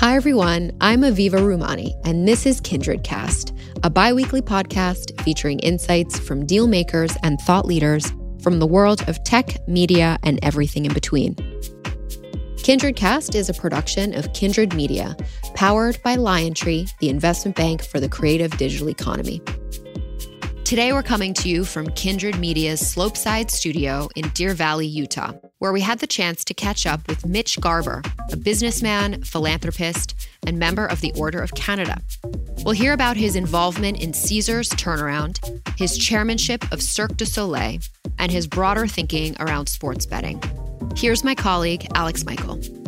Hi, everyone. I'm Aviva Rumani, and this is Kindred Cast, a bi weekly podcast featuring insights from deal makers and thought leaders from the world of tech, media, and everything in between. Kindred Cast is a production of Kindred Media, powered by Liontree, the investment bank for the creative digital economy. Today, we're coming to you from Kindred Media's Slopeside studio in Deer Valley, Utah, where we had the chance to catch up with Mitch Garber, a businessman, philanthropist, and member of the Order of Canada. We'll hear about his involvement in Caesars turnaround, his chairmanship of Cirque du Soleil, and his broader thinking around sports betting. Here's my colleague, Alex Michael.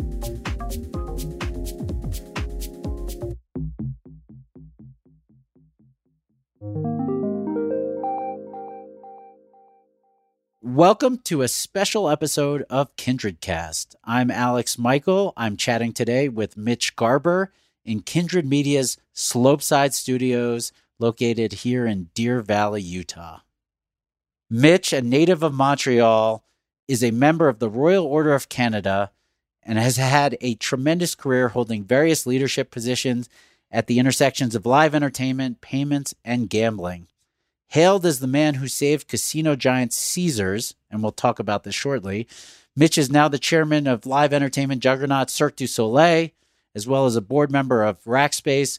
Welcome to a special episode of Kindred Cast. I'm Alex Michael. I'm chatting today with Mitch Garber in Kindred Media's Slopeside Studios, located here in Deer Valley, Utah. Mitch, a native of Montreal, is a member of the Royal Order of Canada and has had a tremendous career holding various leadership positions at the intersections of live entertainment, payments, and gambling. Hailed as the man who saved casino giant Caesars, and we'll talk about this shortly, Mitch is now the chairman of live entertainment juggernaut Cirque du Soleil, as well as a board member of Rackspace,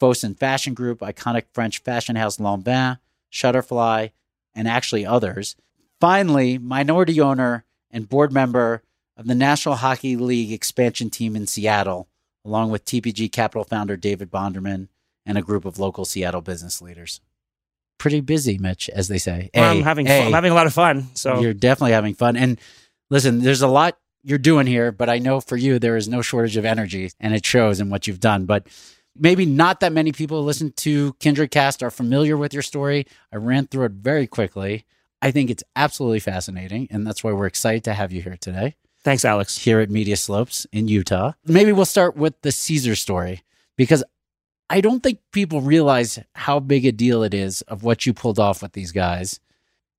Fosun Fashion Group, iconic French fashion house Lanvin, Shutterfly, and actually others. Finally, minority owner and board member of the National Hockey League expansion team in Seattle, along with TPG Capital founder David Bonderman and a group of local Seattle business leaders pretty busy, Mitch, as they say. Well, I'm having fun. I'm having a lot of fun. So you're definitely having fun. And listen, there's a lot you're doing here, but I know for you there is no shortage of energy, and it shows in what you've done. But maybe not that many people listen to Kindred Cast are familiar with your story. I ran through it very quickly. I think it's absolutely fascinating, and that's why we're excited to have you here today. Thanks, Alex. Here at Media Slopes in Utah. Maybe we'll start with the Caesar story because I don't think people realize how big a deal it is of what you pulled off with these guys.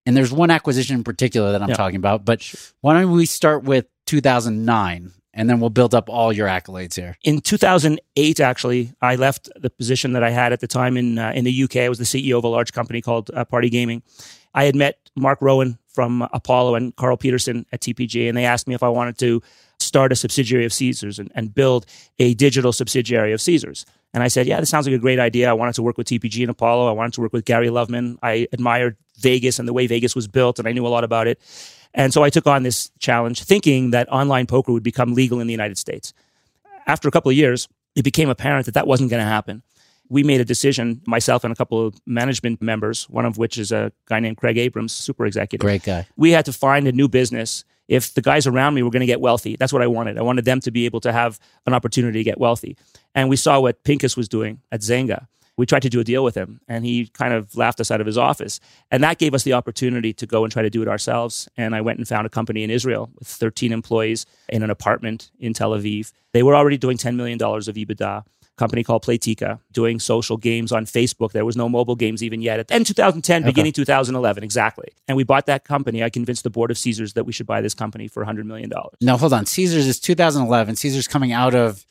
And there's one acquisition in particular that I'm yeah. talking about. But why don't we start with 2009 and then we'll build up all your accolades here. In 2008, actually, I left the position that I had at the time in uh, in the UK. I was the CEO of a large company called uh, Party Gaming. I had met Mark Rowan from Apollo and Karl Peterson at TPG, and they asked me if I wanted to start a subsidiary of Caesars and, and build a digital subsidiary of Caesars. And I said, yeah, this sounds like a great idea. I wanted to work with TPG and Apollo. I wanted to work with Gary Loveman. I admired Vegas and the way Vegas was built, and I knew a lot about it. And so I took on this challenge thinking that online poker would become legal in the United States. After a couple of years, it became apparent that that wasn't going to happen. We made a decision, myself and a couple of management members, one of which is a guy named Craig Abrams, super executive. Great guy. We had to find a new business if the guys around me were going to get wealthy. That's what I wanted. I wanted them to be able to have an opportunity to get wealthy. And we saw what Pincus was doing at Zynga. We tried to do a deal with him, and he kind of laughed us out of his office. And that gave us the opportunity to go and try to do it ourselves. And I went and found a company in Israel with 13 employees in an apartment in Tel Aviv. They were already doing $10 million of EBITDA company called Playtika doing social games on Facebook. There was no mobile games even yet. At the end 2010, okay. beginning 2011, exactly. And we bought that company. I convinced the board of Caesars that we should buy this company for $100 million. Now, hold on. Caesars is 2011. Caesars coming out of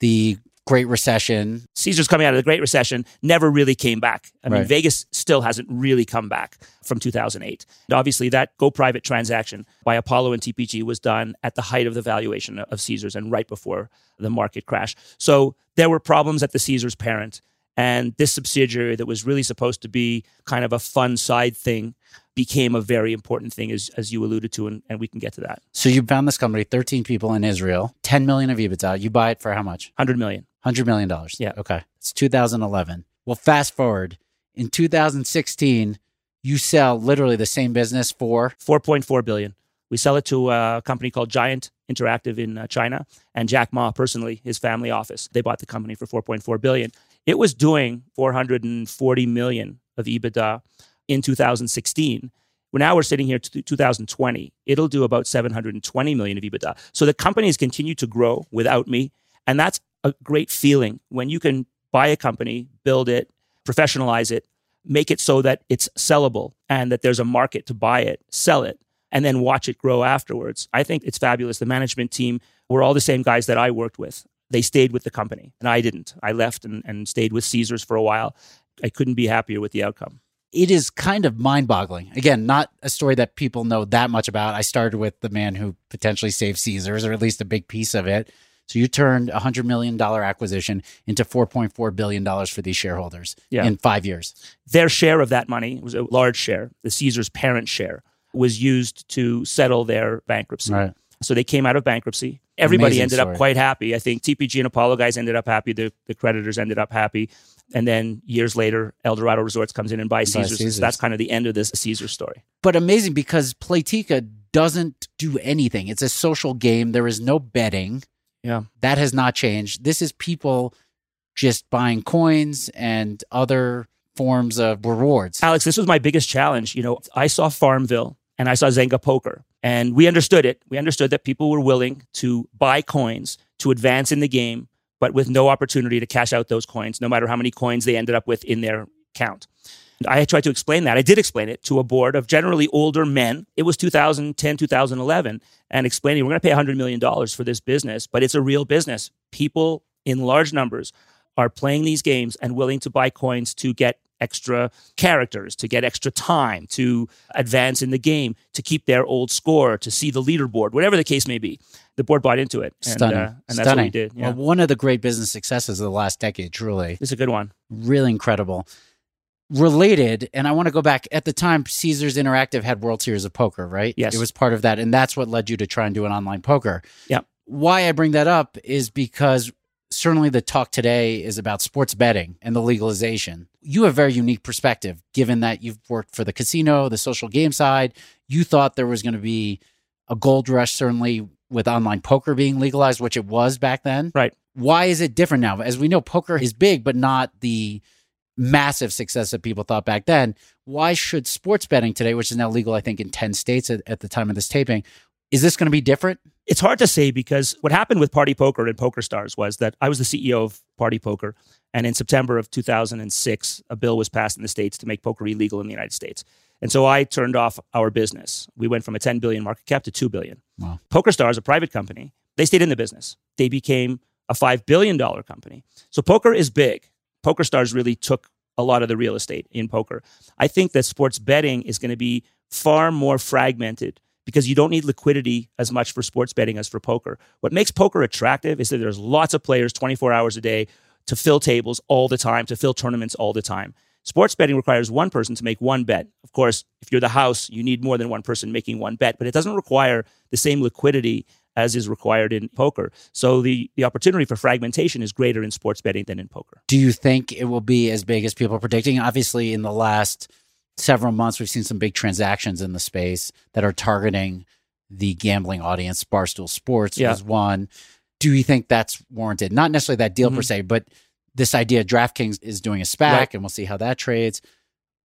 the Great Recession. Caesars coming out of the Great Recession never really came back. I mean, right. Vegas still hasn't really come back from 2008. And obviously, that go private transaction by Apollo and TPG was done at the height of the valuation of Caesars and right before the market crash. So there were problems at the Caesars parent. And this subsidiary that was really supposed to be kind of a fun side thing became a very important thing, as, as you alluded to, and, and we can get to that. So you found this company, 13 people in Israel, 10 million of EBITDA. You buy it for how much? 100 million. $100 million. Yeah. Okay. It's 2011. Well, fast forward in 2016, you sell literally the same business for 4.4 billion. We sell it to a company called Giant Interactive in uh, China, and Jack Ma personally, his family office, they bought the company for 4.4 billion. It was doing 440 million of EBITDA in 2016. Well, now we're sitting here to 2020. It'll do about 720 million of EBITDA. So the company has continued to grow without me, and that's a great feeling when you can buy a company, build it, professionalize it, make it so that it's sellable and that there's a market to buy it, sell it, and then watch it grow afterwards. I think it's fabulous. The management team were all the same guys that I worked with. they stayed with the company, and I didn't. I left and, and stayed with Caesars for a while. I couldn't be happier with the outcome. It is kind of mind boggling. Again, not a story that people know that much about. I started with the man who potentially saved Caesars, or at least a big piece of it. So you turned a $100 million acquisition into $4.4 billion for these shareholders Yeah. in five years. Their share of that money was a large share. The Caesars parent share was used to settle their bankruptcy. Right. So they came out of bankruptcy. Everybody Amazing ended story. up quite happy. I think TPG and Apollo guys ended up happy. The, the creditors ended up happy. And then years later, Eldorado Resorts comes in and buys Buys Caesars. Caesars. So that's kind of the end of this Caesar story. But amazing because Playtika doesn't do anything. It's a social game. There is no betting. Yeah. That has not changed. This is people just buying coins and other forms of rewards. Alex, this was my biggest challenge. You know, I saw Farmville and I saw Zynga Poker, and we understood it. We understood that people were willing to buy coins to advance in the game, but with no opportunity to cash out those coins, no matter how many coins they ended up with in their account. I tried to explain that. I did explain it to a board of generally older men. It was 2010, 2011, and explaining we're going to pay $100 million for this business, but it's a real business. People in large numbers are playing these games and willing to buy coins to get extra characters, to get extra time, to advance in the game, to keep their old score, to see the leaderboard, whatever the case may be. The board bought into it. And, Stunning. uh, and that's Stunning. what we did. Yeah. Well, one of the great business successes of the last decade, truly. it's a good one. Really incredible. Related, and I want to go back at the time, Caesars Interactive had World Series of Poker, right? Yes. It was part of that. And that's what led you to try and do an online poker. Yeah. Why I bring that up is because certainly the talk today is about sports betting and the legalization. You have a very unique perspective, given that you've worked for the casino, the social game side. You thought there was going to be a gold rush, certainly with online poker being legalized, which it was back then. Right. Why is it different now? As we know, poker is big, but not the massive success that people thought back then. Why should sports betting today, which is now legal, I think, in 10 states at, at the time of this taping, is this going to be different? It's hard to say because what happened with Party Poker and Poker Stars was that I was the CEO of Party Poker. And in September of 2006, a bill was passed in the States to make poker illegal in the United States. And so I turned off our business. We went from a 10 billion market cap to 2 billion. Wow. Poker Stars, a private company, they stayed in the business. They became a $5 billion company. So poker is big. Poker Stars really took a lot of the real estate in poker. I think that sports betting is going to be far more fragmented because you don't need liquidity as much for sports betting as for poker. What makes poker attractive is that there's lots of players 24 hours a day to fill tables all the time, to fill tournaments all the time. Sports betting requires one person to make one bet. Of course, if you're the house, you need more than one person making one bet, but it doesn't require the same liquidity as is required in poker. So the, the opportunity for fragmentation is greater in sports betting than in poker. Do you think it will be as big as people are predicting? Obviously, in the last several months, we've seen some big transactions in the space that are targeting the gambling audience. Barstool Sports Yeah. was one. Do you think that's warranted? Not necessarily that deal per Mhm. se, but this idea DraftKings is doing a SPAC Right. and we'll see how that trades.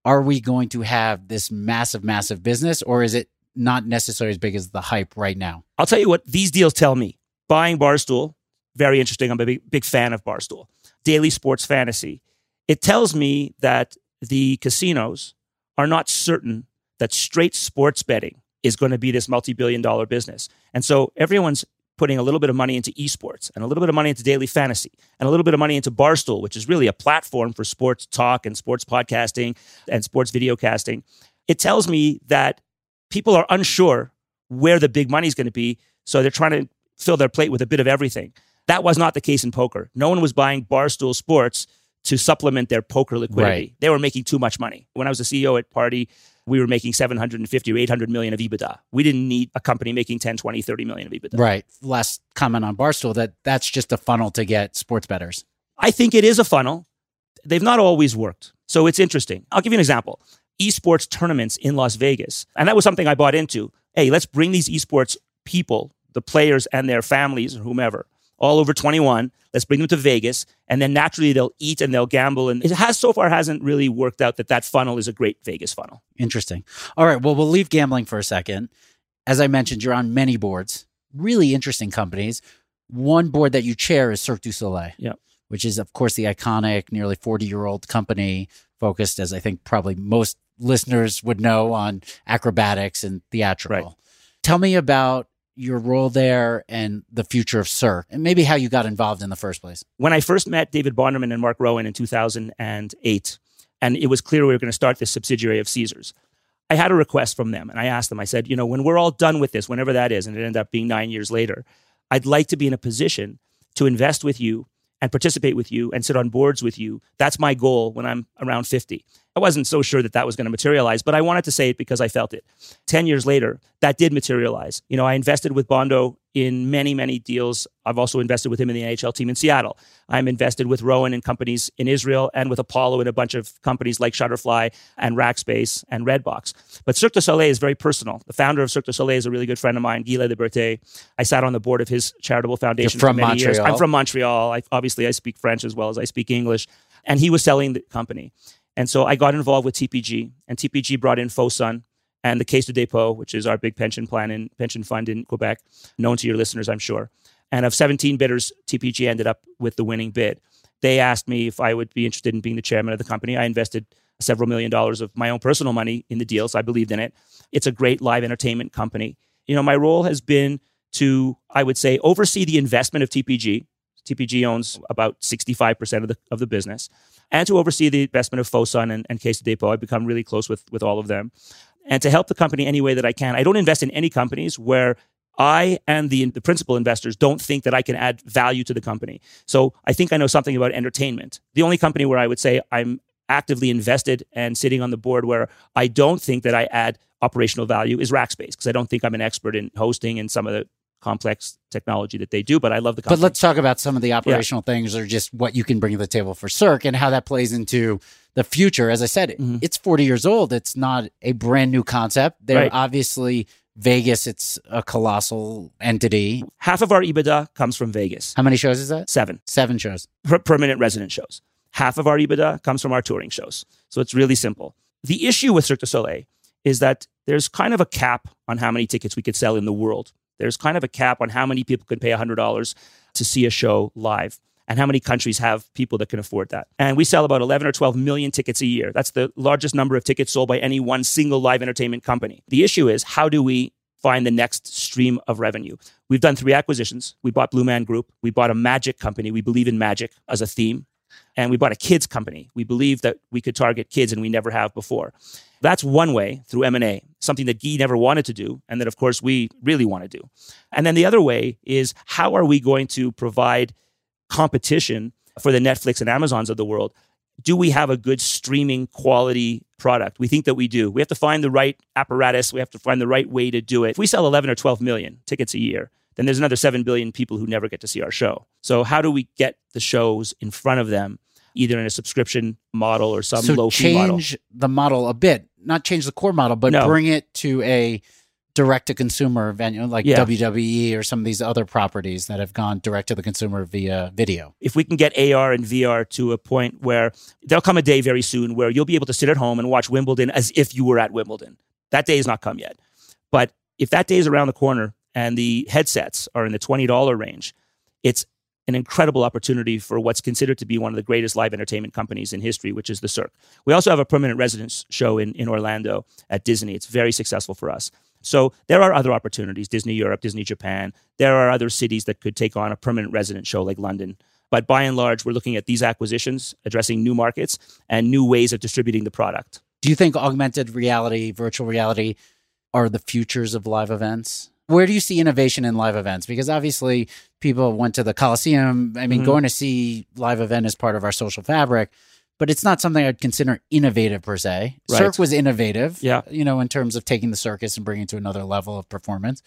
Are we going to have this massive, massive business or is it not necessarily as big as the hype right now? I'll tell you what these deals tell me. Buying Barstool, very interesting. I'm a big, big fan of Barstool. Daily Sports Fantasy. It tells me that the casinos are not certain that straight sports betting is going to be this multi billion dollar business. And so everyone's putting a little bit of money into esports and a little bit of money into daily fantasy and a little bit of money into Barstool, which is really a platform for sports talk and sports podcasting and sports video casting. It tells me that people are unsure where the big money is going to be. So they're trying to fill their plate with a bit of everything. That was not the case in poker. No one was buying Barstool Sports to supplement their poker liquidity. Right. They were making too much money. When I was the CEO at Party, we were making 750 or 800 million of EBITDA. We didn't need a company making 10, 20, 30 million of EBITDA. Right. Last comment on Barstool that that's just a funnel to get sports betters. I think it is a funnel. They've not always worked. So it's interesting. I'll give you an example. Esports tournaments in Las Vegas. And that was something I bought into. Hey, let's bring these esports people, the players and their families or whomever, all over 21. Let's bring them to Vegas. And then naturally they'll eat and they'll gamble. And it has so far hasn't really worked out that that funnel is a great Vegas funnel. Interesting. All right. Well, we'll leave gambling for a second. As I mentioned, you're on many boards, really interesting companies. One board that you chair is Cirque du Soleil, Yep. which is, of course, the iconic, nearly 40 year old company focused, as I think probably most listeners would know, on acrobatics and theatrical. Right. Tell me about your role there and the future of Cirque and maybe how you got involved in the first place. When I first met David Bonderman and Mark Rowan in 2008, and it was clear we were going to start this subsidiary of Caesars, I had a request from them and I asked them, I said, you know, when we're all done with this, whenever that is, and it ended up being nine years later, I'd like to be in a position to invest with you and participate with you and sit on boards with you. That's my goal when I'm around 50. I wasn't so sure that that was going to materialize, but I wanted to say it because I felt it. 10 years later, that did materialize. You know, I invested with Bondo in many, many deals. I've also invested with him in the NHL team in Seattle. I'm invested with Rowan and companies in Israel and with Apollo in a bunch of companies like Shutterfly and Rackspace and Redbox. But Cirque du Soleil is very personal. The founder of Cirque du Soleil is a really good friend of mine, Guy Laliberté. I sat on the board of his charitable foundation You're from for many Montreal. years. I'm from Montreal. I, obviously, I speak French as well as I speak English. And he was selling the company. And so I got involved with TPG, and TPG brought in Fosun and the Caisse de Dépôt, which is our big pension plan and pension fund in Quebec, known to your listeners, I'm sure. And of 17 bidders, TPG ended up with the winning bid. They asked me if I would be interested in being the chairman of the company. I invested several million dollars of my own personal money in the deal, so I believed in it. It's a great live entertainment company. You know, my role has been to, I would say, oversee the investment of TPG. TPG owns about 65% of the, of the business and to oversee the investment of Fosun and, and Caisse de Dépôt. I've become really close with, with all of them. And to help the company any way that I can. I don't invest in any companies where I and the, the principal investors don't think that I can add value to the company. So I think I know something about entertainment. The only company where I would say I'm actively invested and sitting on the board where I don't think that I add operational value is Rackspace because I don't think I'm an expert in hosting and some of the complex technology that they do, but I love the company. But let's talk about some of the operational yeah. things or just what you can bring to the table for Cirque and how that plays into the future. As I said, mm-hmm. it's 40 years old. It's not a brand new concept. They're right. obviously Vegas, it's a colossal entity. Half of our EBITDA comes from Vegas. How many shows is that? Seven. Seven shows. Per- permanent resident shows. Half of our EBITDA comes from our touring shows. So it's really simple. The issue with Cirque du Soleil is that there's kind of a cap on how many tickets we could sell in the world. There's kind of a cap on how many people can pay $100 to see a show live and how many countries have people that can afford that. And we sell about 11 or 12 million tickets a year. That's the largest number of tickets sold by any one single live entertainment company. The issue is how do we find the next stream of revenue? We've done three acquisitions. We bought Blue Man Group, we bought a magic company. We believe in magic as a theme. And we bought a kids company. We believe that we could target kids and we never have before. That's one way through M&A, something that Guy never wanted to do and that of course we really want to do. And then the other way is how are we going to provide competition for the Netflix and Amazons of the world? Do we have a good streaming quality product? We think that we do. We have to find the right apparatus, we have to find the right way to do it. If we sell 11 or 12 million tickets a year, then there's another 7 billion people who never get to see our show. So how do we get the shows in front of them either in a subscription model or some so low fee model? change the model a bit not change the core model, but No. bring it to a direct to consumer venue like Yeah. WWE or some of these other properties that have gone direct to the consumer via video. if we can get AR and VR to a point where there'll come a day very soon where you'll be able to sit at home and watch Wimbledon as if you were at Wimbledon. That day has not come yet. But if that day is around the corner and the headsets are in the $20 range, it's an incredible opportunity for what's considered to be one of the greatest live entertainment companies in history, which is the Cirque. We also have a permanent residence show in, in Orlando at Disney. It's very successful for us. So there are other opportunities Disney Europe, Disney Japan. There are other cities that could take on a permanent resident show like London. But by and large, we're looking at these acquisitions, addressing new markets and new ways of distributing the product. Do you think augmented reality, virtual reality are the futures of live events? Where do you see innovation in live events? Because obviously people went to the Coliseum. I mean, Mhm. going to see live event is part of our social fabric, but it's not something I'd consider innovative per se. Right. Cirque was innovative, Yeah. you know, in terms of taking the circus and bringing it to another level of performance.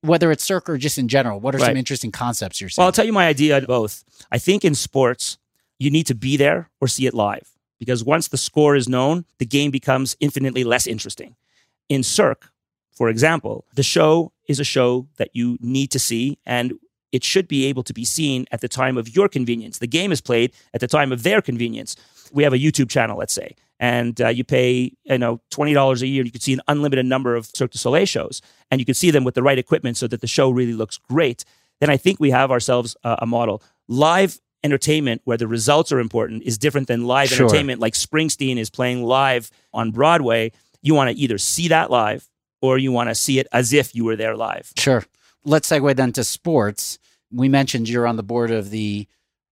Whether it's Cirque or just in general, what are some interesting concepts you're seeing? Well, I'll tell you my idea on both. I think in sports, you need to be there or see it live because once the score is known, the game becomes infinitely less interesting. In Cirque, for example, the show is a show that you need to see and it should be able to be seen at the time of your convenience. The game is played at the time of their convenience. We have a YouTube channel, let's say, and uh, you pay you know twenty dollars a year. And you can see an unlimited number of Cirque du Soleil shows, and you can see them with the right equipment so that the show really looks great. Then I think we have ourselves uh, a model. Live entertainment where the results are important is different than live Sure. entertainment like Springsteen is playing live on Broadway. You want to either see that live or you want to see it as if you were there live. Sure. let's segue then to sports. We mentioned you're on the board of the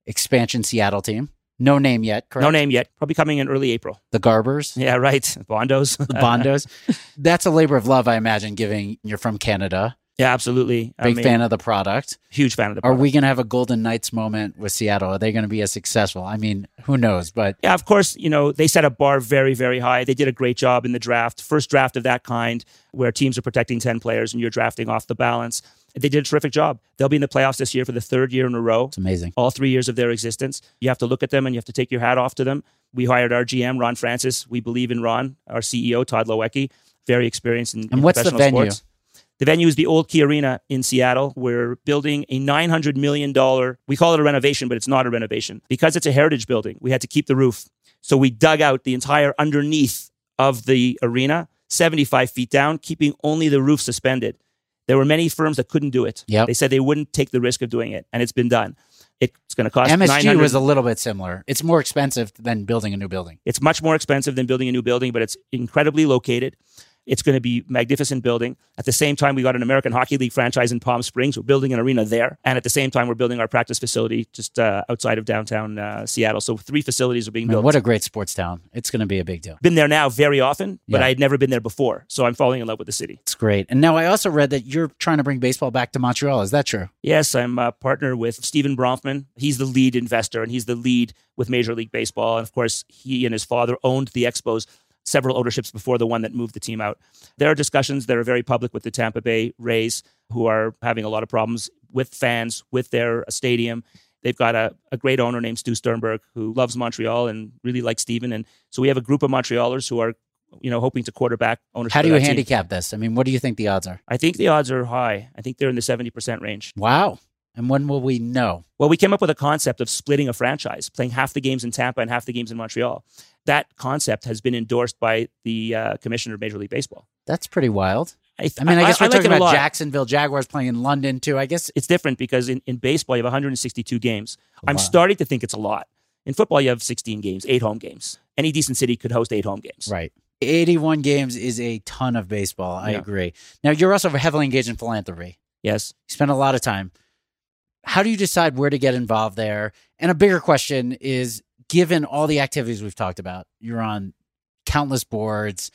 expansion Seattle team. No name yet, correct? No name yet. Probably coming in early April. The Garbers, Yeah, right. Bondos. the Bondos. That's a labor of love, I imagine, giving you're from Canada. Yeah, absolutely. I Big mean, fan of the product. Huge fan of the product. Are we going to have a Golden Knights moment with Seattle? Are they going to be as successful? I mean, who knows? But Yeah, of course, you know, they set a bar very, very high. They did a great job in the draft, first draft of that kind, where teams are protecting 10 players and you're drafting off the balance. They did a terrific job. They'll be in the playoffs this year for the third year in a row, it's amazing. all three years of their existence. You have to look at them and you have to take your hat off to them. We hired our GM, Ron Francis. We believe in Ron, our CEO, Tod Leiweke, very experienced in, And in what's the venue? sports. The venue is the old Key Arena in Seattle. We're building a $900 million, we call it a renovation, but it's not a renovation. Because it's a heritage building, we had to keep the roof. So we dug out the entire underneath of the arena, 75 feet down, keeping only the roof suspended. There were many firms that couldn't do it. Yep. They said they wouldn't take the risk of doing it, and it's been done. It's going to cost MSG 900 was a little bit similar. It's more expensive than building a new building. It's much more expensive than building a new building, but it's incredibly located. It's going to be magnificent building. At the same time, we got an American Hockey League franchise in Palm Springs. We're building an arena there, and at the same time, we're building our practice facility just uh, outside of downtown uh, Seattle. So three facilities are being I mean, built. what a great sports town. It's going to be a big deal. been there now very often, but Yeah. I had never been there before. So I'm falling in love with the city. It's great. And now I also read that you're trying to bring baseball back to Montreal. Is that true? Yes, I'm a partner with Stephen Bronfman. He's the lead investor and he's the lead with Major League Baseball. And of course, he and his father owned the Expos several ownerships before the one that moved the team out. There are discussions that are very public with the Tampa Bay Rays, who are having a lot of problems with fans, with their stadium. They've got a, a great owner named Stu Sternberg who loves Montreal and really likes Stephen. And so we have a group of Montrealers who are, you know, hoping to quarterback ownership. How do you that team. handicap this? I mean, what do you think the odds are? I think the odds are high. I think they're in the 70% range. Wow. And when will we know? Well, we came up with a concept of splitting a franchise, playing half the games in Tampa and half the games in Montreal. That concept has been endorsed by the uh, commissioner of Major League Baseball. That's pretty wild. I, I mean, I guess we're like talking about. Jacksonville Jaguars playing in London too. I guess It's different because in, in baseball, you have 162 games. I'm Wow. starting to think it's a lot. In football, you have 16 games, eight home games. Any decent city could host eight home games. right. 81 games is a ton of baseball. I Yeah. agree. Now, you're also heavily engaged in philanthropy. Yes. You spend a lot of time. How do you decide where to get involved there? And a bigger question is given all the activities we've talked about, you're on countless boards.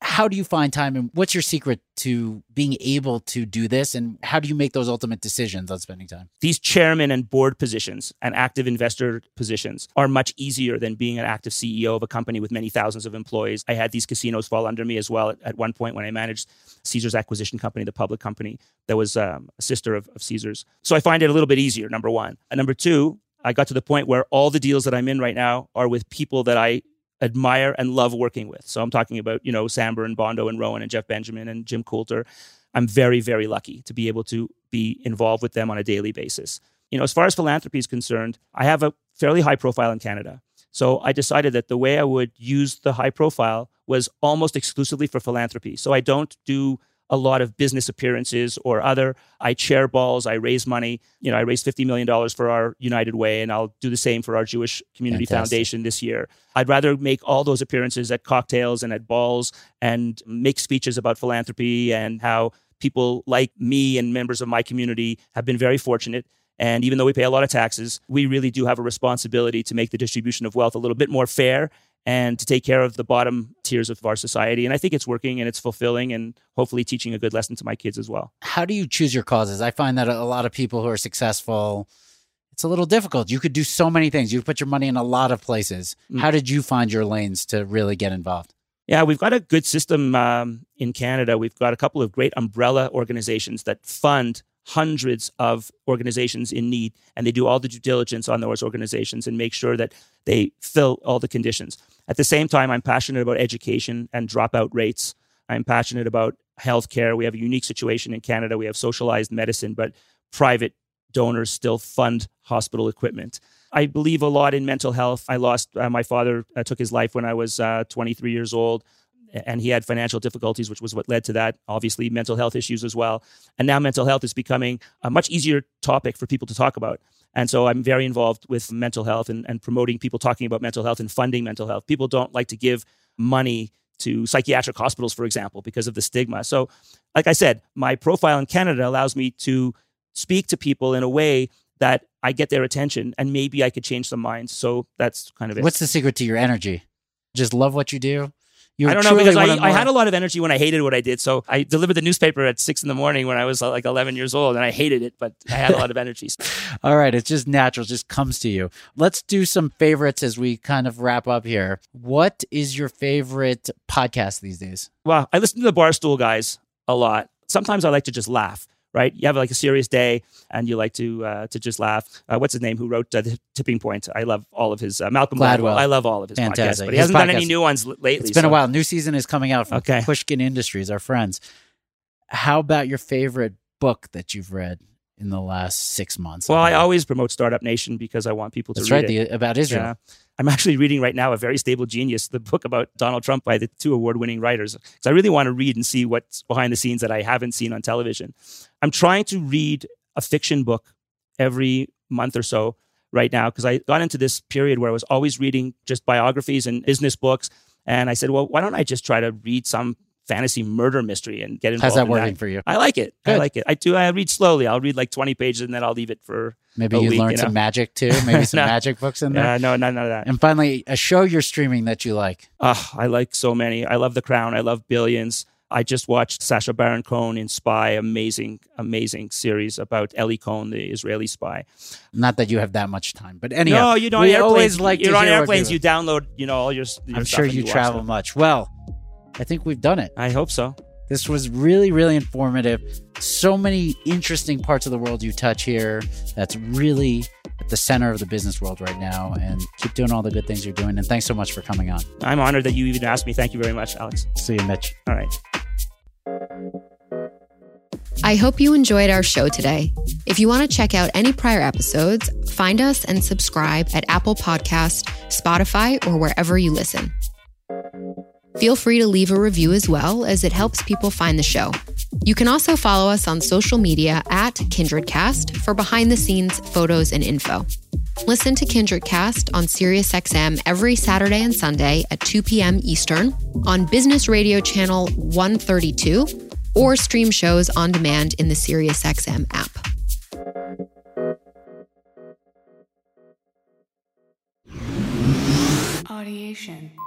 How do you find time and what's your secret to being able to do this? And how do you make those ultimate decisions on spending time? These chairman and board positions and active investor positions are much easier than being an active CEO of a company with many thousands of employees. I had these casinos fall under me as well at, at one point when I managed Caesars Acquisition Company, the public company that was um, a sister of, of Caesars. So I find it a little bit easier, number one. And number two, I got to the point where all the deals that I'm in right now are with people that I admire and love working with. So I'm talking about, you know, Samber and Bondo and Rowan and Jeff Benjamin and Jim Coulter. I'm very, very lucky to be able to be involved with them on a daily basis. You know, as far as philanthropy is concerned, I have a fairly high profile in Canada. So I decided that the way I would use the high profile was almost exclusively for philanthropy. So I don't do a lot of business appearances or other. I chair balls, I raise money. You know, I raised $50 million for our United Way, and I'll do the same for our Jewish Community Fantastic. Foundation this year. I'd rather make all those appearances at cocktails and at balls and make speeches about philanthropy and how people like me and members of my community have been very fortunate. And even though we pay a lot of taxes, we really do have a responsibility to make the distribution of wealth a little bit more fair and to take care of the bottom tiers of our society. And I think it's working and it's fulfilling and hopefully teaching a good lesson to my kids as well. How do you choose your causes? I find that a lot of people who are successful, it's a little difficult. You could do so many things. You put your money in a lot of places. Mm. How did you find your lanes to really get involved? Yeah, we've got a good system um, in Canada. We've got a couple of great umbrella organizations that fund hundreds of organizations in need, and they do all the due diligence on those organizations and make sure that they fill all the conditions. At the same time, I'm passionate about education and dropout rates. I'm passionate about healthcare. We have a unique situation in Canada. We have socialized medicine, but private donors still fund hospital equipment. I believe a lot in mental health. I lost uh, my father uh, took his life when I was uh, 23 years old and he had financial difficulties which was what led to that obviously mental health issues as well and now mental health is becoming a much easier topic for people to talk about and so i'm very involved with mental health and, and promoting people talking about mental health and funding mental health people don't like to give money to psychiatric hospitals, for example, because of the stigma. So, like I said, my profile in Canada allows me to speak to people in a way that I get their attention and maybe I could change some minds. So that's kind of it. What's the secret to your energy? Just love what you do? You I don't know because I, I had a lot of energy when I hated what I did. So I delivered the newspaper at six in the morning when I was like 11 years old and I hated it, but I had a lot of energy. All right. It's just natural, it just comes to you. Let's do some favorites as we kind of wrap up here. What is your favorite podcast these days? Well, I listen to the Barstool guys a lot. Sometimes I like to just laugh right? You have like a serious day and you like to uh, to just laugh. Uh, what's his name? Who wrote uh, the Tipping Point? I love all of his uh, Malcolm Gladwell. Gladwell. I love all of his Fantastic. podcasts, but he his hasn't podcast, done any new ones lately. It's been so. a while. New season is coming out from okay. Pushkin Industries, our friends. How about your favorite book that you've read? In the last six months. Well, I always promote Startup Nation because I want people to That's read right, it. The, uh, about Israel. Yeah. I'm actually reading right now a very stable genius, the book about Donald Trump by the two award-winning writers. Because I really want to read and see what's behind the scenes that I haven't seen on television. I'm trying to read a fiction book every month or so right now because I got into this period where I was always reading just biographies and business books. And I said, well, why don't I just try to read some fantasy murder mystery and get involved. How's that in working that. for you? I like it. Good. I like it. I do. I read slowly. I'll read like 20 pages and then I'll leave it for maybe you week, learn you know? some magic too. Maybe some no. magic books in there. Yeah, no, none of that. And finally, a show you're streaming that you like. Oh, I like so many. I love The Crown. I love Billions. I just watched Sacha Baron Cohen in Spy, amazing, amazing series about Eli Cohen, the Israeli spy. Not that you have that much time, but anyhow, no, you don't. We always like you're on airplanes. You download, you know, all your. your I'm sure you, you travel much. Well, I think we've done it. I hope so. This was really, really informative. So many interesting parts of the world you touch here. That's really at the center of the business world right now. And keep doing all the good things you're doing. And thanks so much for coming on. I'm honored that you even asked me. Thank you very much, Alex. See you, Mitch. All right. I hope you enjoyed our show today. If you want to check out any prior episodes, find us and subscribe at Apple Podcast, Spotify, or wherever you listen. Feel free to leave a review as well, as it helps people find the show. You can also follow us on social media at KindredCast for behind the scenes photos and info. Listen to KindredCast on SiriusXM every Saturday and Sunday at 2 p.m. Eastern on Business Radio Channel 132 or stream shows on demand in the SiriusXM app. Audiation.